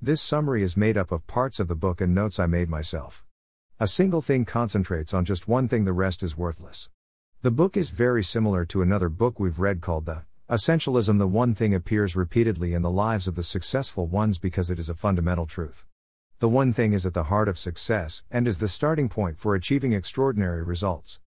This summary is made up of parts of the book and notes I made myself. A single thing concentrates on just one thing, the rest is worthless. The book is very similar to another book we've read called The Essentialism. The one thing appears repeatedly in the lives of the successful ones because it is a fundamental truth. The one thing is at the heart of success and is the starting point for achieving extraordinary results.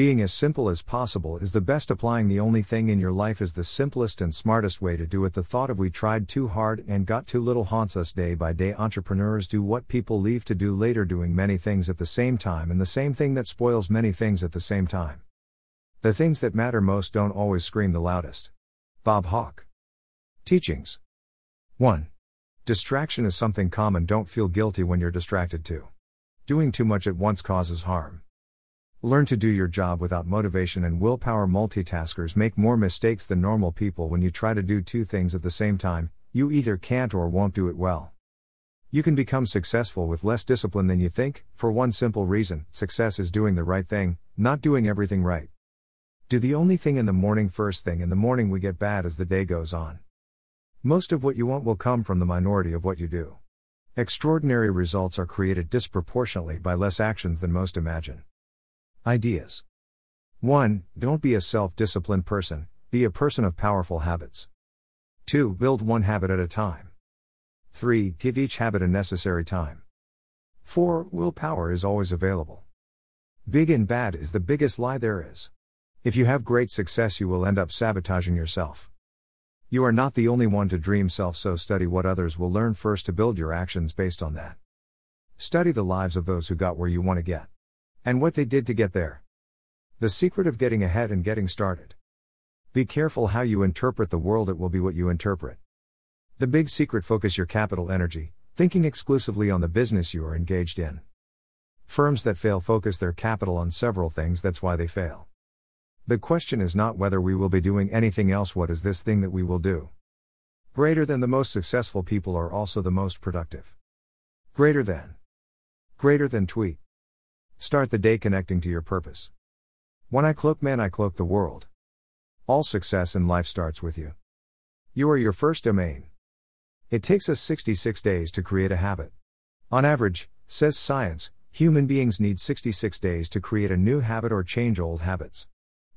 Being as simple as possible is the best. Applying the only thing in your life is the simplest and smartest way to do it. The thought of we tried too hard and got too little haunts us day by day. Entrepreneurs do what people leave to do later, doing many things at the same time, and the same thing that spoils many things at the same time. The things that matter most don't always scream the loudest. Bob Hawke. Teachings 1. Distraction is something common. Don't feel guilty when you're distracted too. Doing too much at once causes harm. Learn to do your job without motivation and willpower. Multitaskers make more mistakes than normal people when you try to do two things at the same time, you either can't or won't do it well. You can become successful with less discipline than you think, for one simple reason success is doing the right thing, not doing everything right. Do the only thing in the morning, first thing in the morning, we get bad as the day goes on. Most of what you want will come from the minority of what you do. Extraordinary results are created disproportionately by less actions than most imagine. Ideas 1. Don't be a self disciplined person, be a person of powerful habits. 2. Build one habit at a time. 3. Give each habit a necessary time. 4. Willpower is always available. Big and bad is the biggest lie there is. If you have great success, you will end up sabotaging yourself. You are not the only one to dream self, so study what others will learn first to build your actions based on that. Study the lives of those who got where you want to get. And what they did to get there. The secret of getting ahead and getting started. Be careful how you interpret the world, it will be what you interpret. The big secret focus your capital energy, thinking exclusively on the business you are engaged in. Firms that fail focus their capital on several things, that's why they fail. The question is not whether we will be doing anything else, what is this thing that we will do? Greater than the most successful people are also the most productive. Greater than. Greater than tweet. Start the day connecting to your purpose. When I cloak man, I cloak the world. All success in life starts with you. You are your first domain. It takes us 66 days to create a habit. On average, says science, human beings need 66 days to create a new habit or change old habits.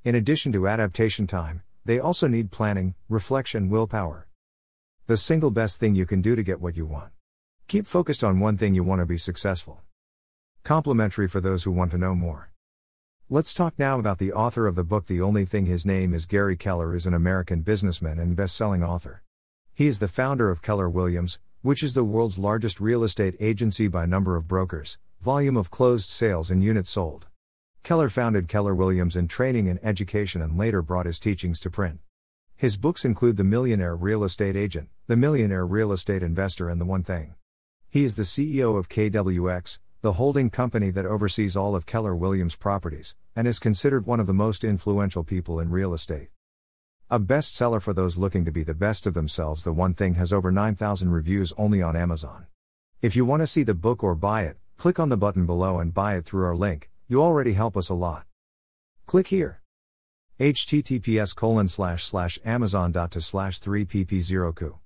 In addition to adaptation time, they also need planning, reflection, willpower. The single best thing you can do to get what you want. Keep focused on one thing you want to be successful. Complimentary for those who want to know more. Let's talk now about the author of the book The Only Thing His name is Gary Keller is an American businessman and best-selling author. He is the founder of Keller Williams, which is the world's largest real estate agency by number of brokers, volume of closed sales and units sold. Keller founded Keller Williams in training and education and later brought his teachings to print. His books include The Millionaire Real Estate Agent, The Millionaire Real Estate Investor and The One Thing. He is the CEO of KWX, the holding company that oversees all of Keller Williams properties, and is considered one of the most influential people in real estate. A bestseller for those looking to be the best of themselves, The One Thing has over 9,000 reviews only on Amazon. If you want to see the book or buy it, click on the button below and buy it through our link, you already help us a lot. Click here. https colon slash slash amazon.to slash 3pp0ku.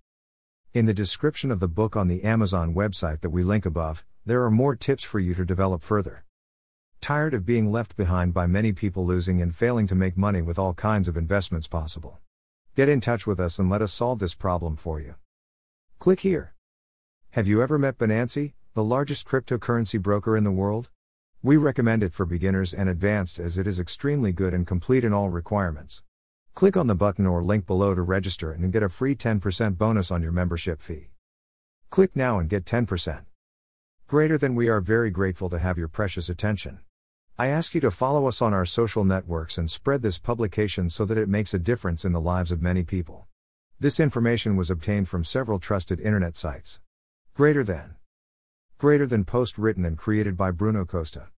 In the description of the book on the Amazon website that we link above, there are more tips for you to develop further. Tired of being left behind by many people losing and failing to make money with all kinds of investments possible? Get in touch with us and let us solve this problem for you. Click here. Have you ever met Binance, the largest cryptocurrency broker in the world? We recommend it for beginners and advanced as it is extremely good and complete in all requirements. Click on the button or link below to register and get a free 10% bonus on your membership fee. Click now and get 10%. Greater than we are very grateful to have your precious attention. I ask you to follow us on our social networks and spread this publication so that it makes a difference in the lives of many people. This information was obtained from several trusted internet sites. Greater than. Greater than post written and created by Bruno Costa.